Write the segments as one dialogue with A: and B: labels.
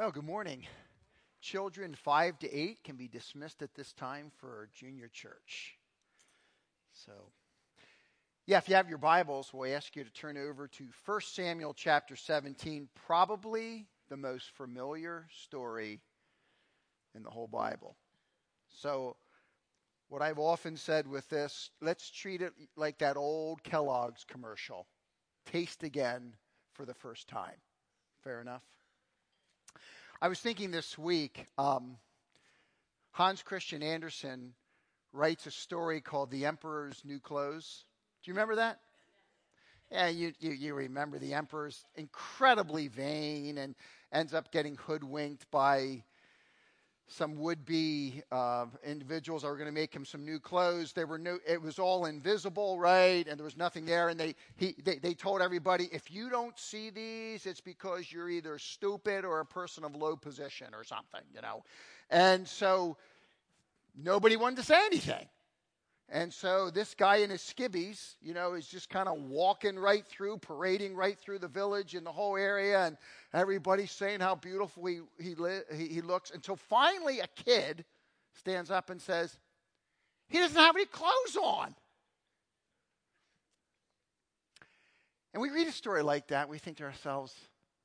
A: Well, good morning. Children 5 to 8 can be dismissed at this time for junior church. So, yeah, if you have your Bibles, we'll ask you to turn over to 1 Samuel chapter 17, probably the most familiar story in the whole Bible. So, what I've often said with this, let's treat it like that old Kellogg's commercial taste again for the first time. Fair enough? I was thinking this week, um, Hans Christian Andersen writes a story called The Emperor's New Clothes. Do you remember that? Yeah, you, you, you, remember the emperor's incredibly vain and ends up getting hoodwinked by some would-be uh, individuals that were going to make him some new clothes. There were new; it was all invisible, right? And there was nothing there. And they, he, they, they told everybody, if you don't see these, it's because you're either stupid or a person of low position or something, you know. And so nobody wanted to say anything. And so this guy in his skivvies, you know, is just kind of walking right through, parading right through the village and the whole area, and everybody's saying how beautiful he, he, li- he, he looks. Until finally a kid stands up and says, He doesn't have any clothes on. And we read a story like that, we think to ourselves,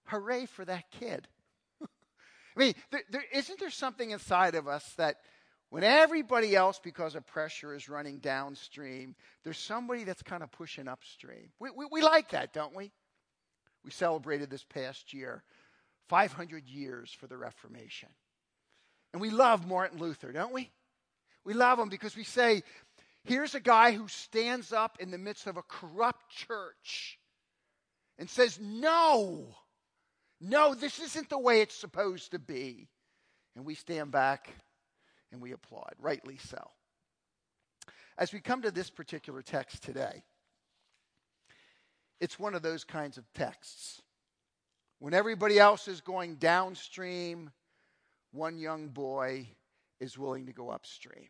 A: hooray for that kid. I mean, there, there, isn't there something inside of us that when everybody else, because of pressure, is running downstream, there's somebody that's kind of pushing upstream. We, we, we like that, don't we? We celebrated this past year 500 years for the Reformation. And we love Martin Luther, don't we? We love him because we say, here's a guy who stands up in the midst of a corrupt church and says, no, no, this isn't the way it's supposed to be. And we stand back and we applaud, rightly so. As we come to this particular text today, it's one of those kinds of texts. When everybody else is going downstream, one young boy is willing to go upstream.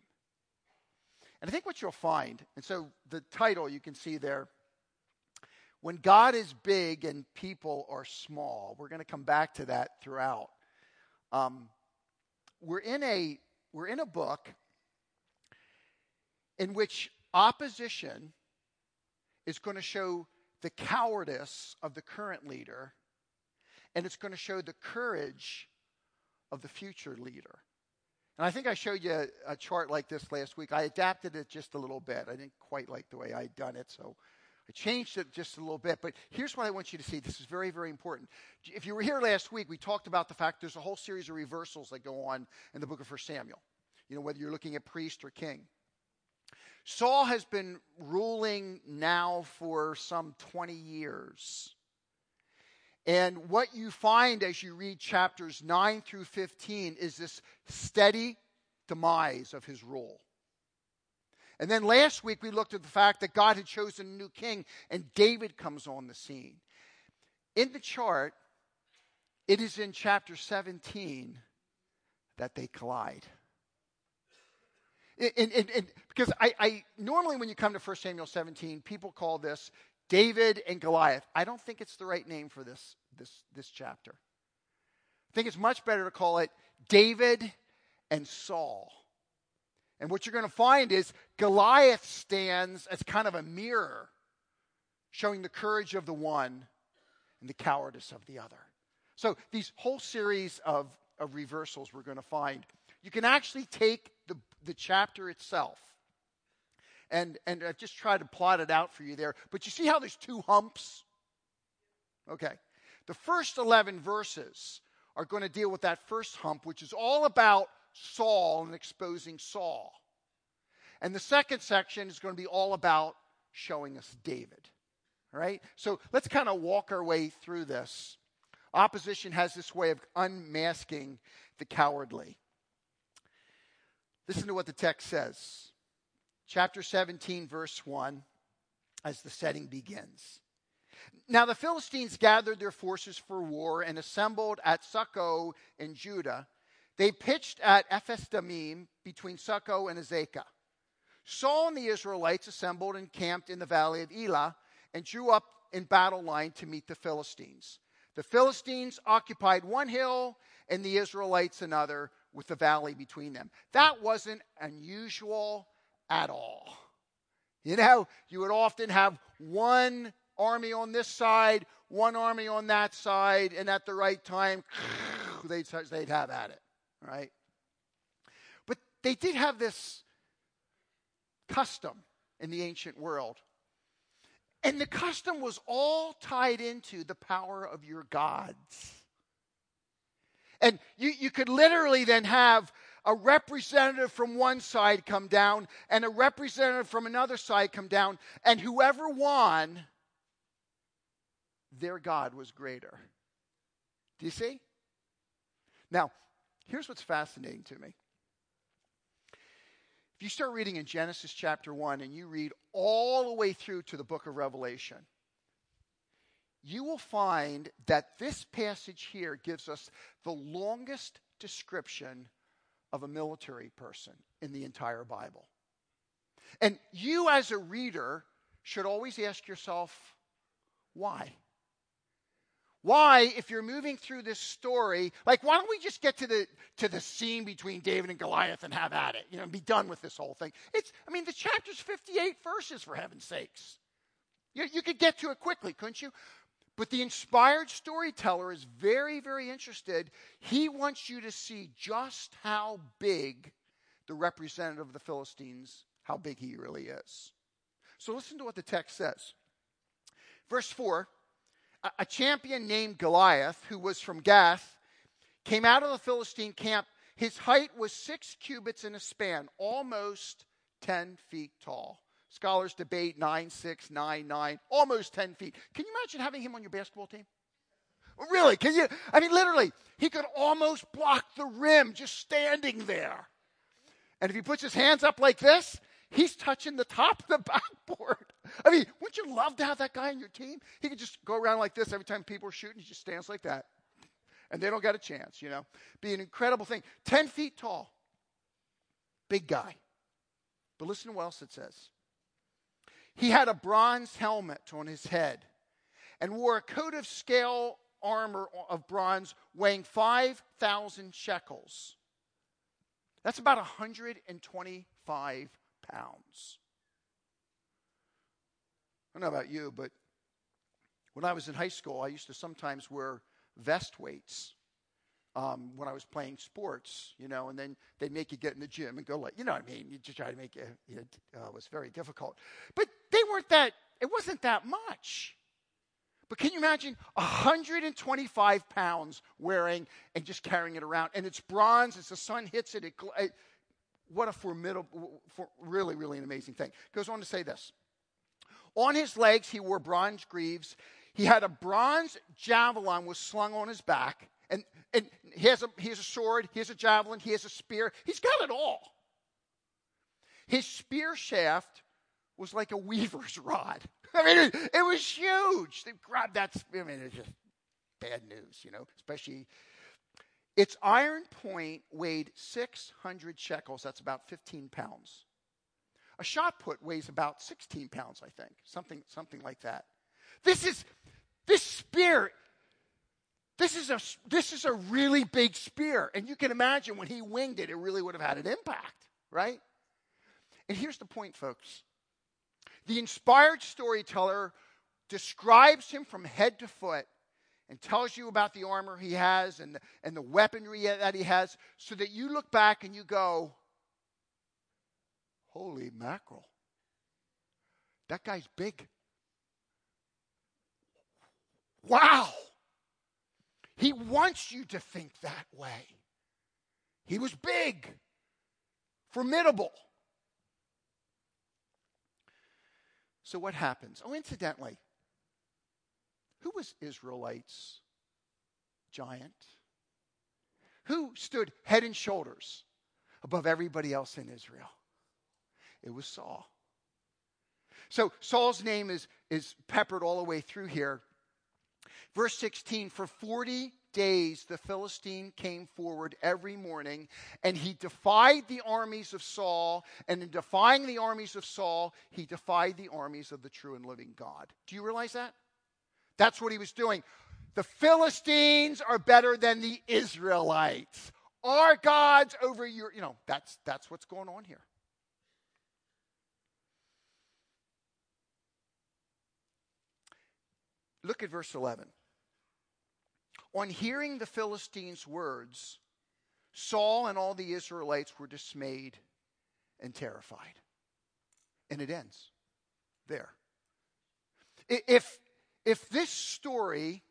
A: And I think what you'll find, and so the title you can see there, when God is big and people are small, we're going to come back to that throughout. Um, we're in a we're in a book in which opposition is going to show the cowardice of the current leader, and it's going to show the courage of the future leader. And I think I showed you a, chart like this last week. I adapted it just a little bit. I didn't quite like the way I'd done it, so I changed it just a little bit. But here's what I want you to see. This is very, very important. If you were here last week, we talked about the fact there's a whole series of reversals that go on in the book of 1 Samuel you know, whether you're looking at priest or king. Saul has been ruling now for some 20 years. And what you find as you read chapters 9 through 15 is this steady demise of his rule. And then last week we looked at the fact that God had chosen a new king and David comes on the scene. In the chart, it is in chapter 17 that they collide. And, because I, I, normally when you come to 1 Samuel 17, people call this David and Goliath. I don't think it's the right name for this, this, this chapter. I think it's much better to call it David and Saul. And what you're going to find is Goliath stands as kind of a mirror, showing the courage of the one and the cowardice of the other. So, these whole series of, of reversals we're going to find, you can actually take the, the chapter itself. And, and I've just tried to plot it out for you there. But you see how there's two humps? Okay. The first 11 verses are going to deal with that first hump, which is all about Saul and exposing Saul. And the second section is going to be all about showing us David. All right? So let's kind of walk our way through this. Opposition has this way of unmasking the cowardly. Listen to what the text says. Chapter 17, verse 1, as the setting begins. Now the Philistines gathered their forces for war and assembled at Socoh in Judah. They pitched at Ephes Dammim between Socoh and Azekah. Saul and the Israelites assembled and camped in the valley of Elah and drew up in battle line to meet the Philistines. The Philistines occupied one hill and the Israelites another with the valley between them. That wasn't unusual at all. You know, you would often have one army on this side, one army on that side, and at the right time, they'd have at it, right? But they did have this custom in the ancient world. And the custom was all tied into the power of your gods. And you, you could literally then have a representative from one side come down and a representative from another side come down, and whoever won, their God was greater. Do you see? Now, here's what's fascinating to me. If you start reading in Genesis chapter 1 and you read all the way through to the book of Revelation, you will find that this passage here gives us the longest description of a military person in the entire Bible. And you, as a reader, should always ask yourself, why? Why, if you're moving through this story, like why don't we just get to the to the scene between David and Goliath and have at it, you know, and be done with this whole thing? It's, I mean, the chapter's 58 verses for heaven's sakes. You, you could get to it quickly, couldn't you? But the inspired storyteller is very, very interested. He wants you to see just how big the representative of the Philistines, how big he really is. So listen to what the text says. Verse 4 a champion named Goliath, who was from Gath, came out of the Philistine camp. His height was six cubits in a span, almost 10 feet tall. Scholars debate nine, six, nine, nine, almost 10 feet. Can you imagine having him on your basketball team? Really? Can you? I mean, literally, he could almost block the rim just standing there. And if he puts his hands up like this, he's touching the top of the backboard. I mean, wouldn't you love to have that guy on your team? He could just go around like this every time people are shooting. He just stands like that. And they don't get a chance, you know. Be an incredible thing. 10 feet tall. Big guy. But listen to what else it says. He had a bronze helmet on his head and wore a coat of scale armor of bronze weighing 5,000 shekels. That's about 125 pounds. I don't know about you, but when I was in high school, I used to sometimes wear vest weights um, when I was playing sports, you know, and then they'd make you get in the gym and go like, you know what I mean? You just try to make it, it uh, was very difficult. But they weren't that, it wasn't that much. But can you imagine 125 pounds wearing and just carrying it around? And it's bronze, as the sun hits it, it, it what a formidable, for, really, really an amazing thing. Goes on to say this. On his legs, he wore bronze greaves. He had a bronze javelin was slung on his back. And, and he, has a, he has a sword, he has a javelin, he has a spear. He's got it all. His spear shaft was like a weaver's rod. I mean, it, it was huge. They grabbed that. I mean, it's just bad news, you know, especially its iron point weighed 600 shekels. That's about 15 pounds. A shot put weighs about 16 pounds, I think, something, something like that. This is this spear. This is a this is a really big spear, and you can imagine when he winged it, it really would have had an impact, right? And here's the point, folks. The inspired storyteller describes him from head to foot and tells you about the armor he has and the, and the weaponry that he has so that you look back and you go, Holy mackerel. That guy's big. Wow. He wants you to think that way. He was big, formidable. So, what happens? Oh, incidentally, who was Israelites' giant? Who stood head and shoulders above everybody else in Israel? It was Saul. So Saul's name is, is peppered all the way through here. Verse 16 For 40 days the Philistine came forward every morning, and he defied the armies of Saul. And in defying the armies of Saul, he defied the armies of the true and living God. Do you realize that? That's what he was doing. the Philistines are better than the Israelites. Our God's over your, you know, that's, that's what's going on here. Look at verse 11. On hearing the Philistines' words, Saul and all the Israelites were dismayed and terrified. And it ends there. If, if this story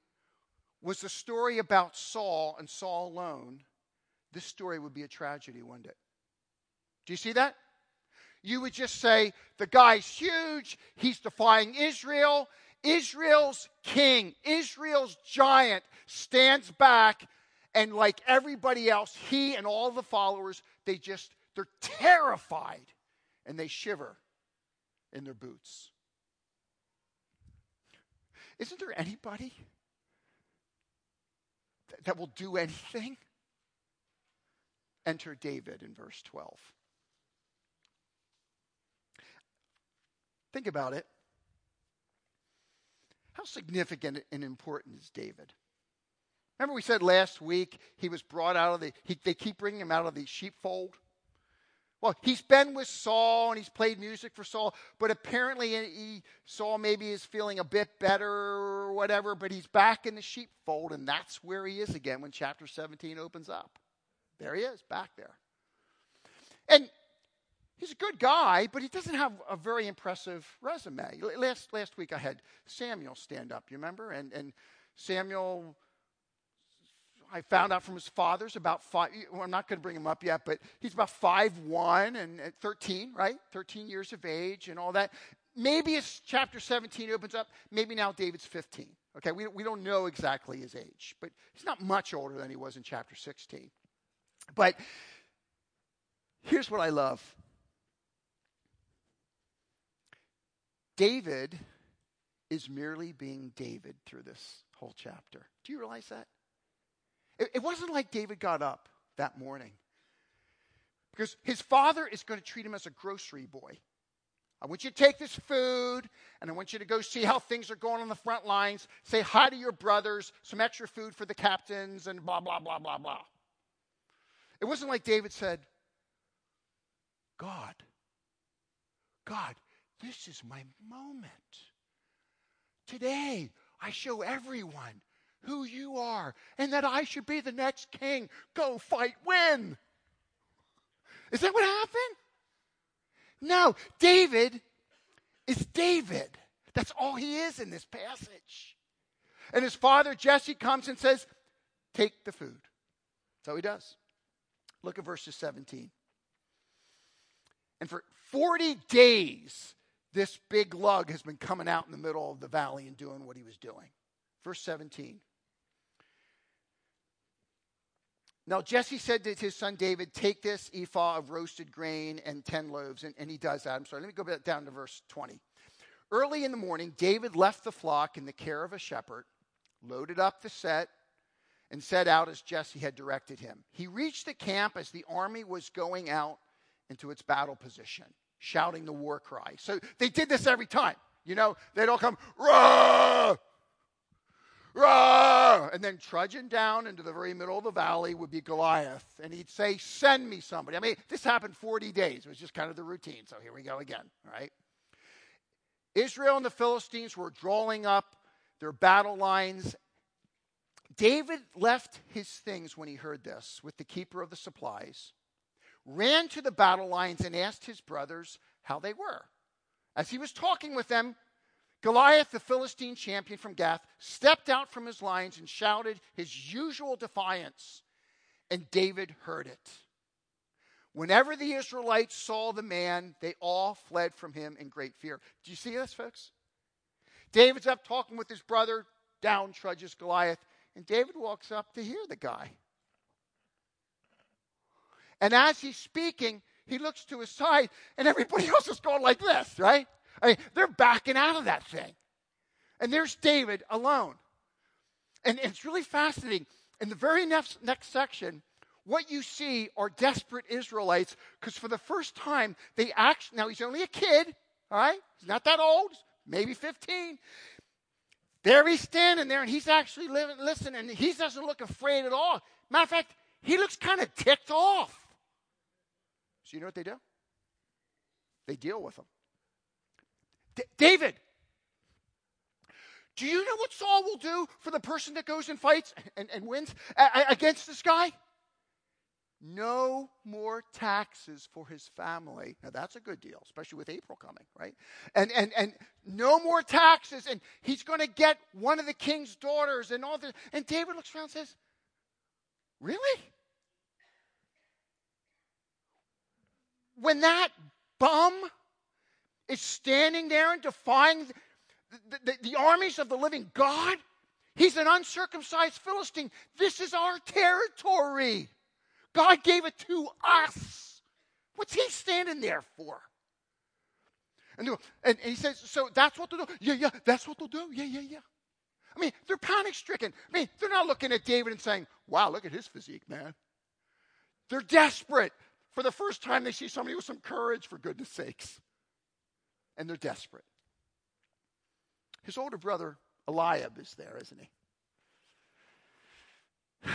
A: was a story about Saul and Saul alone, this story would be a tragedy, wouldn't it? Do you see that? You would just say, the guy's huge, he's defying Israel, Israel's king, Israel's giant stands back, and like everybody else, he and all the followers, they just, they're terrified and they shiver in their boots. Isn't there anybody that will do anything? Enter David in verse 12. Think about it. How significant and important is David? Remember, we said last week he was brought out of the, he, they keep bringing him out of the sheepfold. Well, he's been with Saul and he's played music for Saul, but apparently he, Saul maybe is feeling a bit better or whatever, but he's back in the sheepfold, and that's where he is again when chapter 17 opens up. There he is, back there. And he's a good guy, but he doesn't have a very impressive resume. Last, last week I had Samuel stand up, you remember? And, and Samuel, I found out from his father's about five, well, I'm not going to bring him up yet, but he's about five one and 13, right? 13 years of age and all that. Maybe as chapter 17 opens up, maybe now David's 15. Okay, we, we don't know exactly his age, but he's not much older than he was in chapter 16. But here's what I love David is merely being David through this whole chapter. Do you realize that? It, it wasn't like David got up that morning because his father is going to treat him as a grocery boy. I want you to take this food and I want you to go see how things are going on the front lines. Say hi to your brothers, some extra food for the captains, and blah, blah, blah, blah, blah. It wasn't like David said, God, God, this is my moment. Today, I show everyone who you are and that I should be the next king. Go fight, win. Is that what happened? No, David is David. That's all he is in this passage. And his father, Jesse, comes and says, Take the food. So he does. Look at verses 17. And for 40 days, this big lug has been coming out in the middle of the valley and doing what he was doing. Verse 17. Now Jesse said to his son David, Take this ephah of roasted grain and 10 loaves. And, and he does that. I'm sorry, let me go back down to verse 20. Early in the morning, David left the flock in the care of a shepherd, loaded up the set, and set out as Jesse had directed him. He reached the camp as the army was going out into its battle position shouting the war cry. So they did this every time. You know, they'd all come, rah, rah, and then trudging down into the very middle of the valley would be Goliath, and he'd say, "Send me somebody." I mean, this happened 40 days. It was just kind of the routine. So here we go again, right? Israel and the Philistines were drawing up their battle lines. David left his things when he heard this with the keeper of the supplies ran to the battle lines and asked his brothers how they were. As he was talking with them, Goliath, the Philistine champion from Gath, stepped out from his lines and shouted his usual defiance, and David heard it. Whenever the Israelites saw the man, they all fled from him in great fear. Do you see this, folks? David's up talking with his brother, down trudges Goliath, and David walks up to hear the guy. And as he's speaking, he looks to his side, and everybody else is going like this, right? I mean, they're backing out of that thing. And there's David alone. And, it's really fascinating. In the very next, next section, what you see are desperate Israelites because for the first time, they actually, now he's only a kid, all right? He's not that old, maybe 15. There he's standing there, and he's actually living, listening. He doesn't look afraid at all. Matter of fact, he looks kind of ticked off. So you know what they do? They deal with him. D- David, do you know what Saul will do for the person that goes and fights and, and wins against this guy? No more taxes for his family. Now that's a good deal, especially with April coming, right? And and and no more taxes, and he's going to get one of the king's daughters and all this. And David looks around and says, "Really? When that bum is standing there and defying the, the, the, armies of the living God. He's an uncircumcised Philistine. This is our territory. God gave it to us. What's he standing there for? And, and, and he says, So that's what they'll do? Yeah, yeah, that's what they'll do? Yeah, yeah, yeah. I mean, they're panic stricken. I mean, they're not looking at David and saying, Wow, look at his physique, man. They're desperate. For the first time, they see somebody with some courage, for goodness sakes. And they're desperate. His older brother, Eliab, is there, isn't he?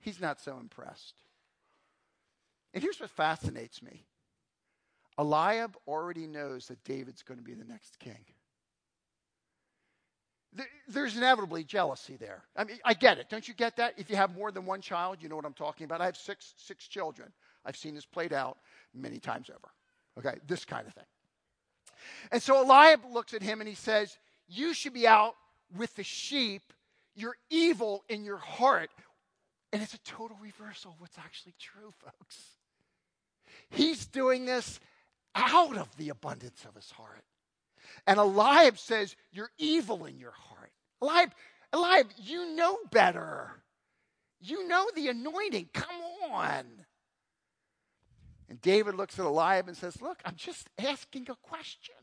A: He's not so impressed. And here's what fascinates me Eliab already knows that David's going to be the next king. There's inevitably jealousy there. I mean, I get it. Don't you get that? If you have more than one child, you know what I'm talking about. I have six six children. I've seen this played out many times over. Okay, this kind of thing. And so Eliab looks at him and he says, you should be out with the sheep. You're evil in your heart. And it's a total reversal of what's actually true, folks. He's doing this out of the abundance of his heart. And Eliab says, You're evil in your heart. Eliab, Eliab, you know better. You know the anointing. Come on. And David looks at Eliab and says, Look, I'm just asking a question.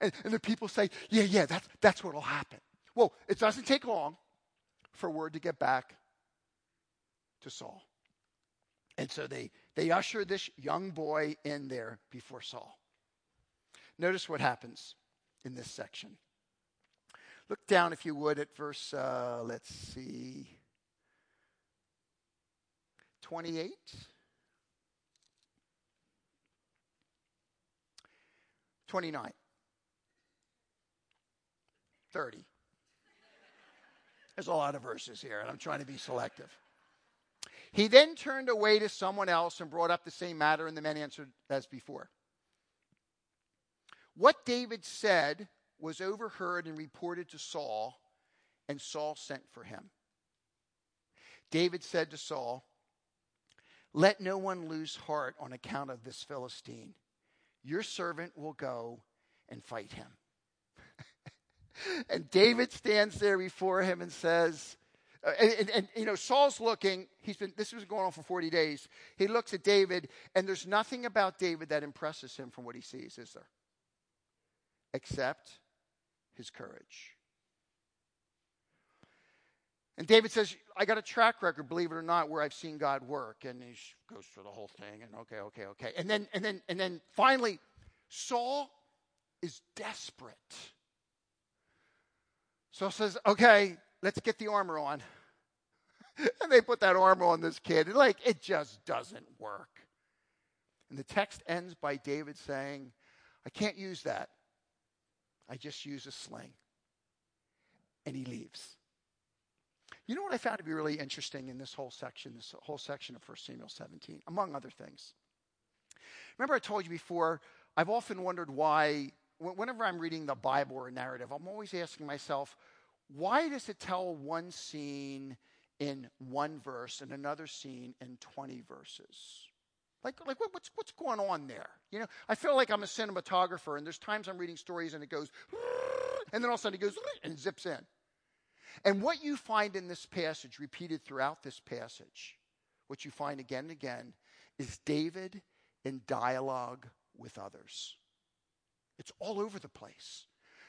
A: And, and the people say, yeah, yeah, that's, that's what will happen. Well, it doesn't take long for word to get back to Saul. And so they, they usher this young boy in there before Saul. Notice what happens in this section. Look down, if you would, at verse, uh, let's see, 28. 29. 30. There's a lot of verses here, and I'm trying to be selective. He then turned away to someone else and brought up the same matter, and the men answered as before. What David said was overheard and reported to Saul, and Saul sent for him. David said to Saul, Let no one lose heart on account of this Philistine. Your servant will go and fight him and David stands there before him and says, uh, and, and, and, you know, Saul's looking, he's been, this was going on for 40 days. He looks at David, and there's nothing about David that impresses him from what he sees, is there? Except his courage. And David says, I got a track record, believe it or not, where I've seen God work. And he goes through the whole thing, and okay, okay, okay. And then, and then, and then finally, Saul is desperate. So says, okay, let's get the armor on. and they put that armor on this kid. And like, it just doesn't work. And the text ends by David saying, I can't use that. I just use a sling. And he leaves. You know what I found to be really interesting in this whole section, this whole section of 1 Samuel 17, among other things? Remember, I told you before, I've often wondered why whenever I'm reading the Bible or a narrative, I'm always asking myself, why does it tell one scene in one verse and another scene in 20 verses? Like, like what's, what's going on there? You know, I feel like I'm a cinematographer, and there's times I'm reading stories and it goes, and then all of a sudden it goes and zips in. And what you find in this passage, repeated throughout this passage, what you find again and again, is David in dialogue with others. It's all over the place.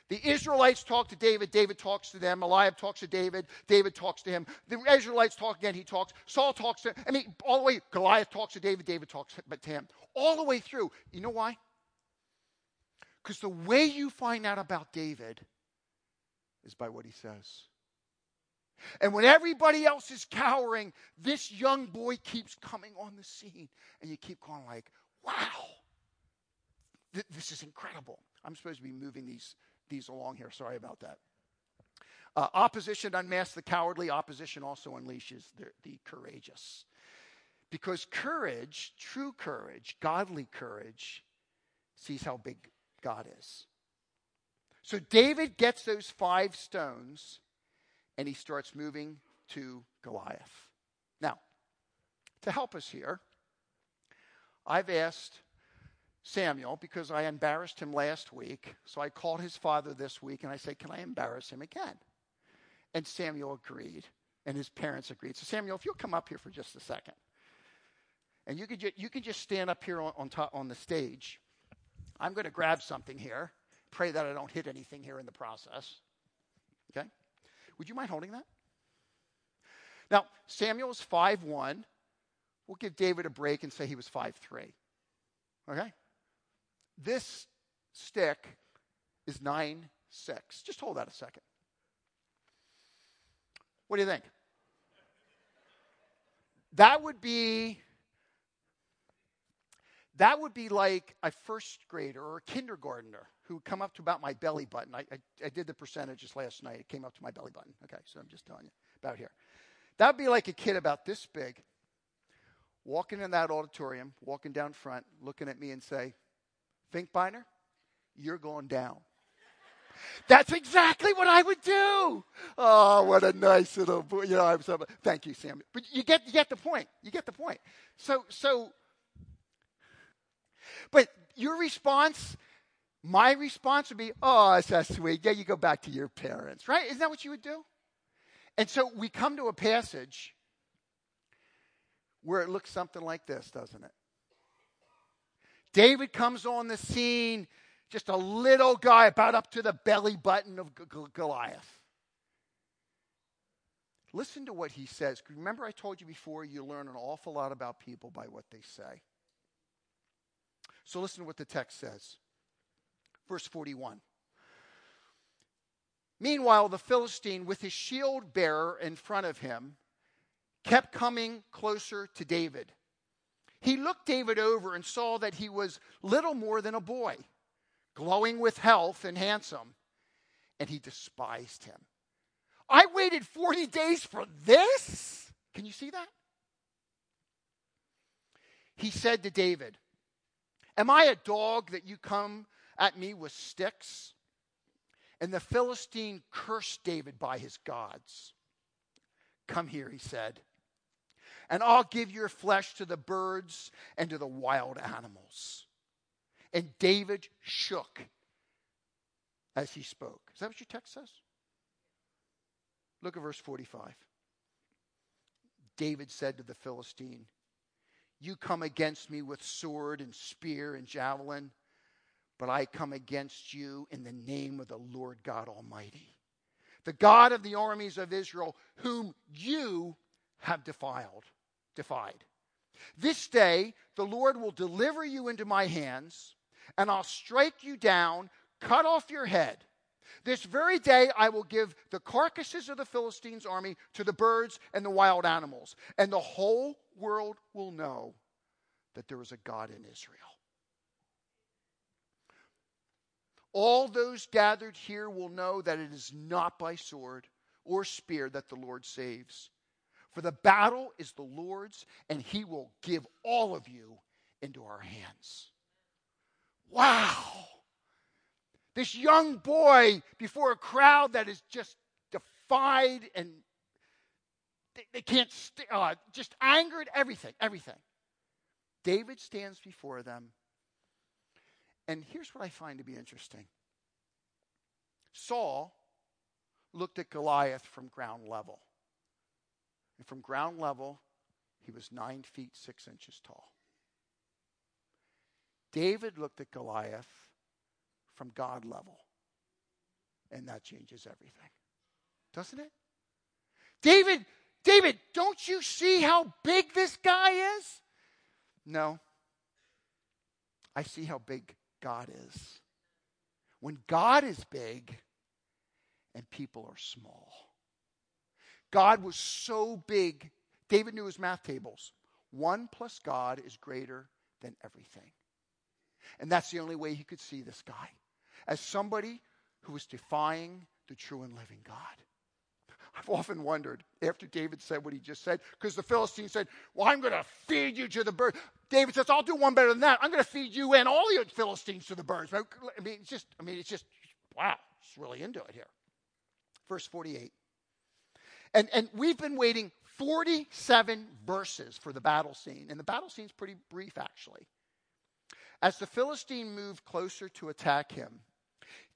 A: The Israelites talk to David, David talks to them. Eliab talks to David, David talks to him. The Israelites talk again, he talks. Saul talks to him. I mean, all the way, Goliath talks to David, David talks to him. All the way through. You know why? Because the way you find out about David, is by what he says. And when everybody else is cowering, this young boy keeps coming on the scene. And you keep going like, wow, th- this is incredible. I'm supposed to be moving these, these along here. Sorry about that. Uh, opposition unmasks the cowardly. Opposition also unleashes the, the courageous. Because courage, true courage, godly courage, sees how big God is. So David gets those five stones and he starts moving to Goliath. Now, to help us here, I've asked Samuel because I embarrassed him last week. So I called his father this week and I said, Can I embarrass him again? And Samuel agreed, and his parents agreed. So, Samuel, if you'll come up here for just a second, and you can, ju- you can just stand up here on, on, top, on the stage. I'm going to grab something here. Pray that I don't hit anything here in the process. Okay? Would you mind holding that? Now, Samuel is 5'1. We'll give David a break and say he was 5'3. Okay? This stick is 9'6. Just hold that a second. What do you think? That would be that would be like a first grader or a kindergartner who come up to about my belly button. I, I, I, did the percentages last night. It came up to my belly button. Okay, so I'm just telling you about here. That would be like a kid about this big walking in that auditorium, walking down front, looking at me and say, Finkbeiner, you're going down. That's exactly what I would do. Oh, what a nice little boy. You know, I'm so, thank you, Sam. But you get, you get the point. You get the point. So, so, but your response, my response would be, oh, that's sweet. Yeah, you go back to your parents, right? Isn't that what you would do? And so we come to a passage where it looks something like this, doesn't it? David comes on the scene just a little guy about up to the belly button of Goliath. Listen to what he says. Remember, I told you before, you learn an awful lot about people by what they say. So listen to what the text says. Verse 41. Meanwhile, the Philistine, with his shield bearer in front of him, kept coming closer to David. He looked David over and saw that he was little more than a boy glowing with health and handsome, and he despised him. I waited 40 days for this? Can you see that? He said to David, Am I a dog that you come at me with sticks? And the Philistine cursed David by his gods. Come here, he said, and I'll give your flesh to the birds and to the wild animals. And David shook as he spoke. Is that what your text says? Look at verse 45. David said to the Philistine, You come against me with sword and spear and javelin, but I come against you in the name of the Lord God Almighty, the God of the armies of Israel, whom you have defiled, defied. This day the Lord will deliver you into my hands and I'll strike you down, cut off your head. This very day I will give the carcasses of the Philistines' army to the birds and the wild animals, and the whole world will know that there is a God in Israel. All those gathered here will know that it is not by sword or spear that the Lord saves. For the battle is the Lord's, and he will give all of you into our hands. Wow. This young boy before a crowd that is just defied and they, they can't, st- uh, just angered, everything, everything. David stands before them. And here's what I find to be interesting Saul looked at Goliath from ground level. And from ground level, he was nine feet six inches tall. David looked at Goliath from God level, and that changes everything. Doesn't it? David, David, don't you see how big this guy is? No. I see how big God is. When God is big and people are small. God was so big, David knew his math tables. One plus God is greater than everything. And that's the only way he could see this guy as somebody who was defying the true and living God. I've often wondered after David said what he just said, because the Philistine said, Well, I'm going to feed you to the birds. David says, I'll do one better than that. I'm going to feed you and all the Philistines to the birds. I mean, it's just, I mean, it's just, wow, it's really into it here. Verse 48. And, and we've been waiting 47 verses for the battle scene. And the battle scene's pretty brief, actually. As the Philistine moved closer to attack him,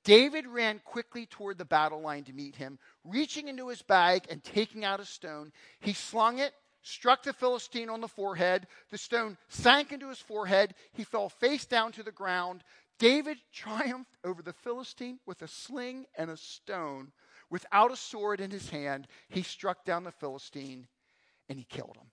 A: David ran quickly toward the battle line to meet him. Reaching into his bag and taking out a stone, he slung it, struck the Philistine on the forehead. The stone sank into his forehead. He fell face down to the ground. David triumphed over the Philistine with a sling and a stone. Without a sword in his hand, he struck down the Philistine and he killed him.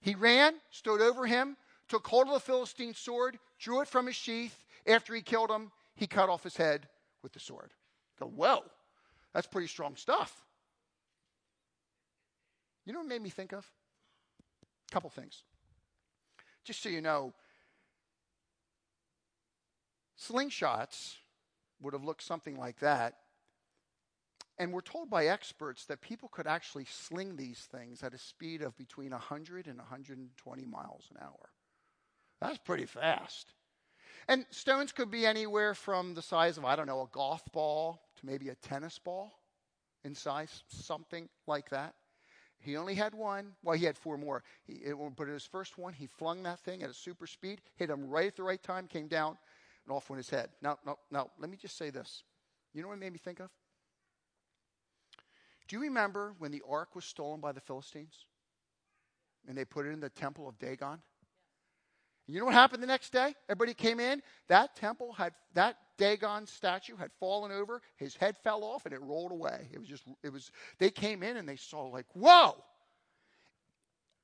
A: He ran, stood over him, took hold of the Philistine's sword, drew it from his sheath. After he killed him, he cut off his head with the sword. Go, whoa, that's pretty strong stuff. You know what made me think of? Couple things. Just so you know, slingshots would have looked something like that. And we're told by experts that people could actually sling these things at a speed of between 100 and 120 miles an hour. That's pretty fast. And stones could be anywhere from the size of, I don't know, a golf ball to maybe a tennis ball in size, something like that. He only had one. Well, he had four more. He, it, but his first one, he flung that thing at a super speed, hit him right at the right time, came down, and off went his head. Now, now, now, let me just say this. You know what it made me think of? Do you remember when the ark was stolen by the Philistines? And they put it in the temple of Dagon? You know what happened the next day? Everybody came in. That temple had, that Dagon statue had fallen over. His head fell off and it rolled away. It was just, it was, they came in and they saw, like, whoa.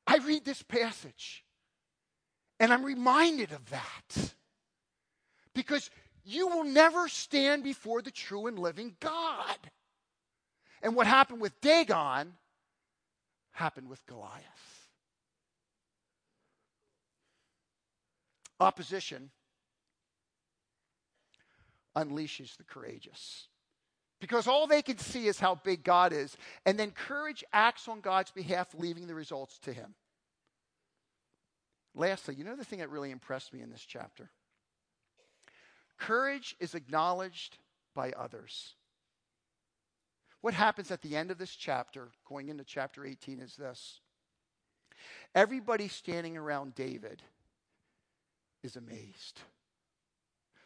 A: I read this passage and I'm reminded of that. Because you will never stand before the true and living God. And what happened with Dagon happened with Goliath. Opposition unleashes the courageous. Because all they can see is how big God is. And then courage acts on God's behalf, leaving the results to Him. Lastly, you know the thing that really impressed me in this chapter? Courage is acknowledged by others. What happens at the end of this chapter, going into chapter 18, is this everybody standing around David is amazed.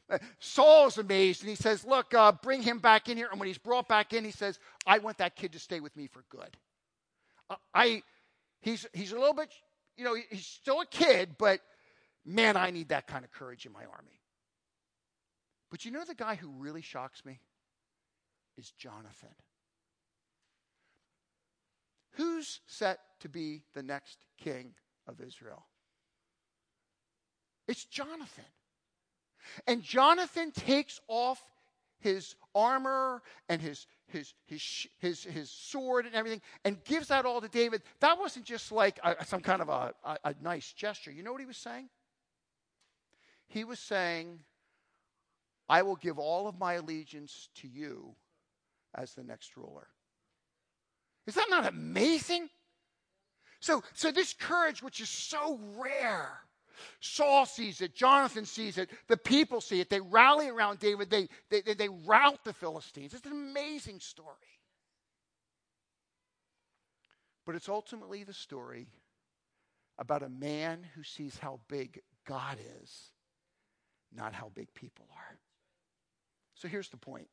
A: Uh, Saul is amazed and he says, Look, uh, bring him back in here. And when he's brought back in, he says, I want that kid to stay with me for good. Uh, I, he's, he's a little bit, you know, he's still a kid, but man, I need that kind of courage in my army. But you know the guy who really shocks me? Is Jonathan. Who's set to be the next king of Israel? It's Jonathan. And Jonathan takes off his armor and his, his, his, his, his sword and everything and gives that all to David. That wasn't just like a, some kind of a, a, a nice gesture. You know what he was saying? He was saying, I will give all of my allegiance to you as the next ruler. Is that not amazing? So, so this courage, which is so rare, Saul sees it, Jonathan sees it, the people see it. They rally around David, they, they, they, they rout the Philistines. It's an amazing story. But it's ultimately the story about a man who sees how big God is, not how big people are. So here's the point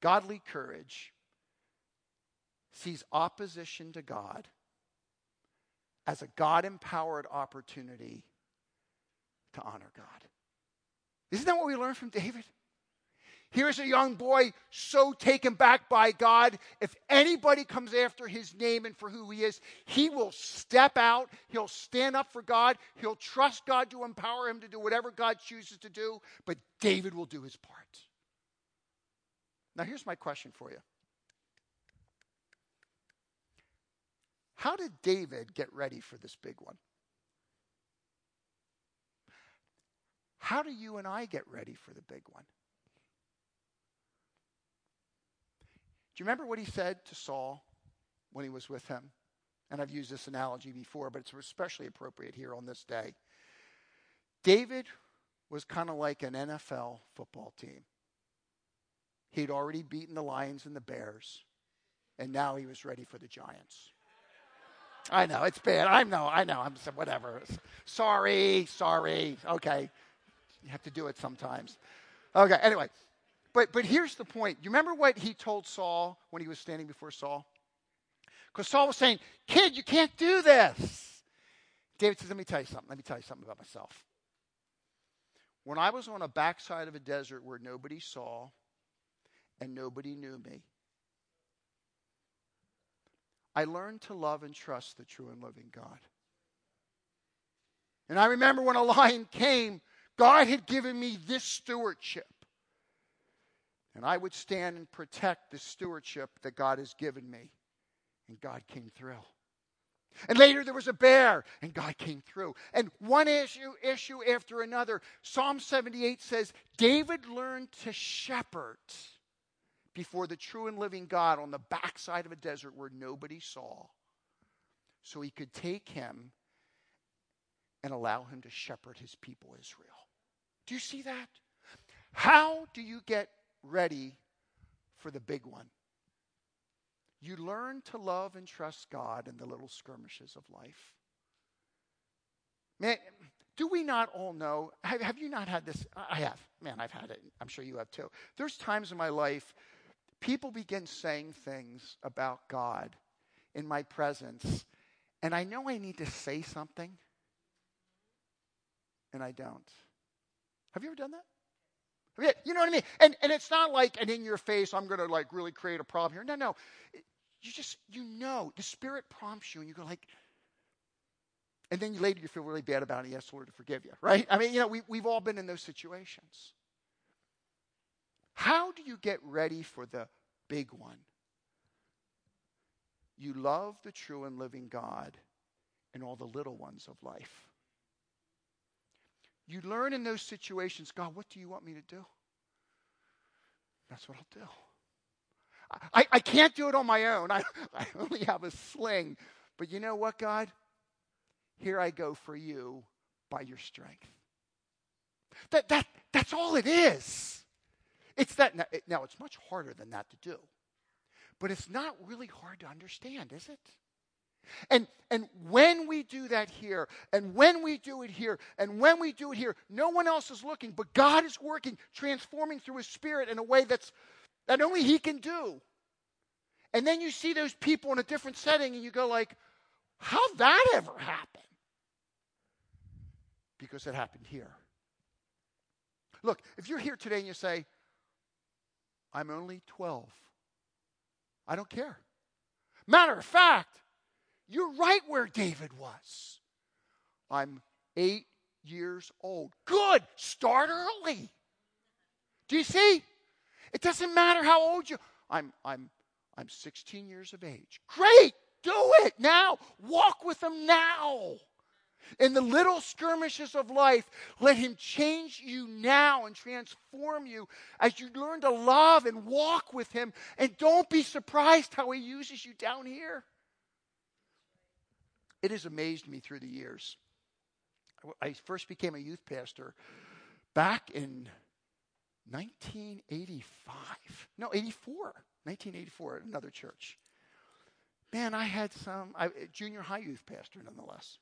A: godly courage sees opposition to God as a God empowered opportunity to honor God. Isn't that what we learned from David? Here's a young boy so taken back by God. If anybody comes after his name and for who he is, he will step out. He'll stand up for God. He'll trust God to empower him to do whatever God chooses to do. But David will do his part. Now, here's my question for you How did David get ready for this big one? How do you and I get ready for the big one? Do you remember what he said to Saul when he was with him? And I've used this analogy before, but it's especially appropriate here on this day. David was kind of like an NFL football team. He'd already beaten the Lions and the Bears, and now he was ready for the Giants. I know it's bad. I know. I know. I'm whatever. Sorry. Sorry. Okay. You have to do it sometimes. Okay. Anyway, but but here's the point. You remember what he told Saul when he was standing before Saul? Because Saul was saying, "Kid, you can't do this." David says, "Let me tell you something. Let me tell you something about myself. When I was on a backside of a desert where nobody saw and nobody knew me." I learned to love and trust the true and living God. And I remember when a lion came, God had given me this stewardship. And I would stand and protect the stewardship that God has given me. And God came through. And later there was a bear, and God came through. And one issue, issue after another. Psalm 78 says David learned to shepherd before the true and living God on the backside of a desert where nobody saw, so he could take him and allow him to shepherd his people Israel. Do you see that? How do you get ready for the big one? You learn to love and trust God in the little skirmishes of life. Man, do we not all know? Have, have, you not had this? I have. Man, I've had it. I'm sure you have too. There's times in my life people begin saying things about God in my presence, and I know I need to say something, and I don't. Have you ever done that? You, know what I mean? And, and it's not like an in your face, I'm going to like really create a problem here. No, no. You just, you know, the Spirit prompts you, and you go like, and then later you feel really bad about it. Yes, the Lord, to forgive you, right? I mean, you know, we, we've all been in those situations. How do you get ready for the big one? You love the true and living God and all the little ones of life. You learn in those situations, God, what do you want me to do? That's what I'll do. I, I can't do it on my own. I, I only have a sling. But you know what, God? Here I go for you by your strength. That, that, that's all it is. It's that now, it's much harder than that to do. But it's not really hard to understand, is it? And and when we do that here, and when we do it here, and when we do it here, no one else is looking, but God is working, transforming through his spirit in a way that's that only he can do. And then you see those people in a different setting and you go like, how'd that ever happen? Because it happened here. Look, if you're here today and you say, I'm only 12. I don't care. Matter of fact, you're right where David was. I'm eight years old. Good. Start early. Do you see? It doesn't matter how old you I'm I'm I'm 16 years of age. Great. Do it now. Walk with them now. In the little skirmishes of life, let Him change you now and transform you as you learn to love and walk with Him. And don't be surprised how He uses you down here. It has amazed me through the years. I first became a youth pastor back in 1985. No, 84. 1984 at another church. Man, I had some I, junior high youth pastor nonetheless.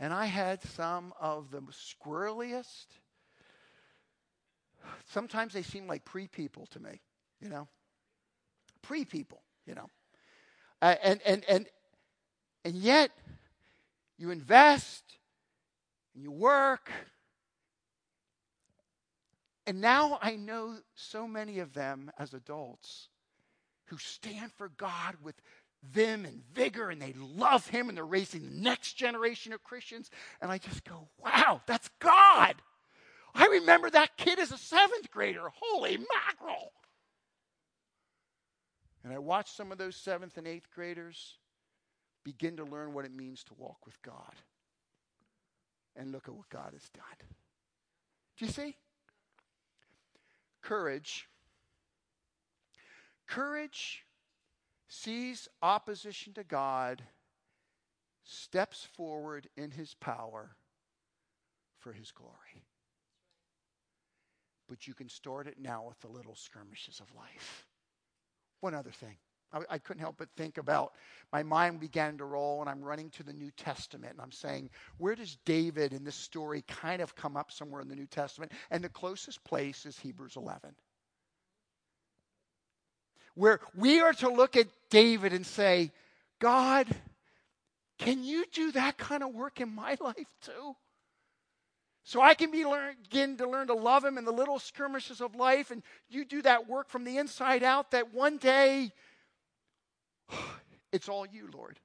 A: And I had some of the squirreliest. Sometimes they seem like pre people to me, you know? Pre people, you know? Uh, and, and, and, and yet, you invest and you work. And now I know so many of them as adults who stand for God with vim and vigor and they love him and they're raising the next generation of Christians. And I just go, wow, that's God. I remember that kid as a seventh grader. Holy mackerel. And I watched some of those seventh and eighth graders begin to learn what it means to walk with God. And look at what God has done. Do you see? Courage. Courage sees opposition to God, steps forward in his power for his glory. But you can start it now with the little skirmishes of life. One other thing. I, I, couldn't help but think about my mind began to roll, and I'm running to the New Testament, and I'm saying, where does David in this story kind of come up somewhere in the New Testament? And the closest place is Hebrews 11. Where we are to look at David and say, God, can you do that kind of work in my life too? So I can be learn, begin to learn to love him in the little skirmishes of life, and you do that work from the inside out that one day it's all you, Lord.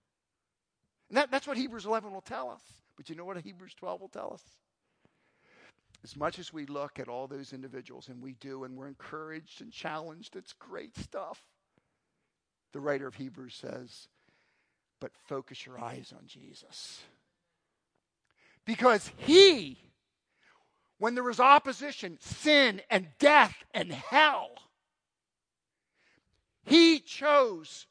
A: And that, that's what Hebrews 11 will tell us. But you know what Hebrews 12 will tell us? As much as we look at all those individuals, and we do, and we're encouraged and challenged, it's great stuff. The writer of Hebrews says, but focus your eyes on Jesus. Because he when there was opposition, sin, and death, and hell, he chose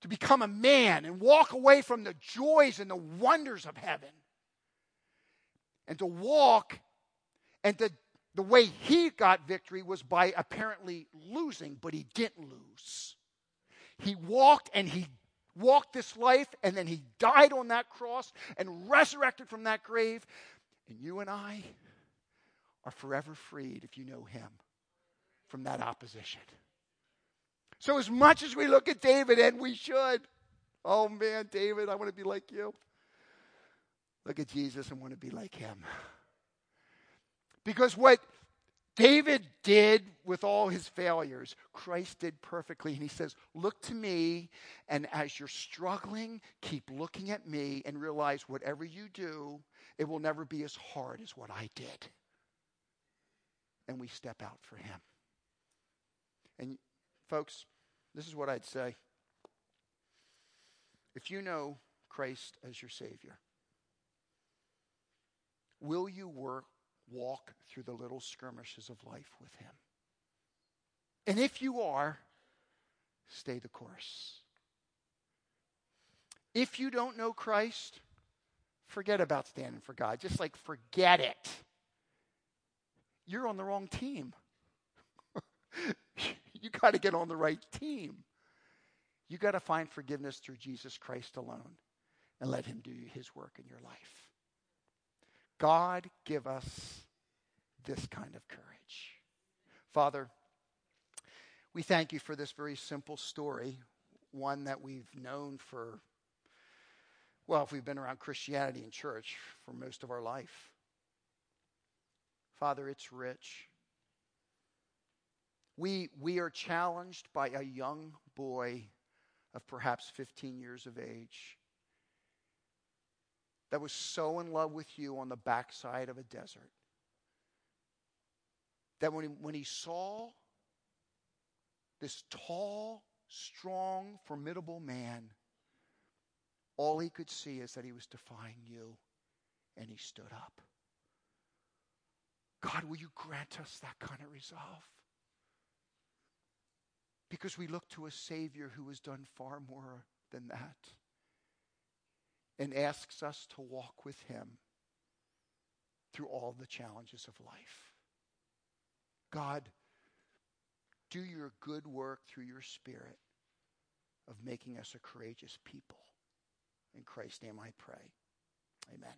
A: to become a man and walk away from the joys and the wonders of heaven and to walk and the way he got victory was by apparently losing but he didn't lose he walked and he walked this life and then he died on that cross and resurrected from that grave and you and I are forever freed if you know Him from that opposition. So, as much as we look at David, and we should, oh man, David, I want to be like you. Look at Jesus and want to be like Him. Because what David did with all his failures, Christ did perfectly. And he says, Look to me, and as you're struggling, keep looking at me and realize whatever you do, it will never be as hard as what I did. And we step out for him. And folks, this is what I'd say. If you know Christ as your Savior, will you work, walk through the little skirmishes of life with Him? And if you are, stay the course. If you don't know Christ, forget about standing for God. Just like forget it. You're on the wrong team. you got to get on the right team. You got to find forgiveness through Jesus Christ alone and let Him do His work in your life. God, give us this kind of courage. Father, we thank you for this very simple story, one that we've known for well, if we've been around Christianity and church for most of our life. Father, it's rich. We, we are challenged by a young boy of perhaps 15 years of age that was so in love with you on the backside of a desert that when he, when he saw this tall, strong, formidable man all he could see is that he was defying you, and he stood up. God, will you grant us that kind of resolve? Because we look to a Savior who has done far more than that and asks us to walk with him through all the challenges of life. God, do your good work through your Spirit of making us a courageous people. In Christ's name I pray. Amen.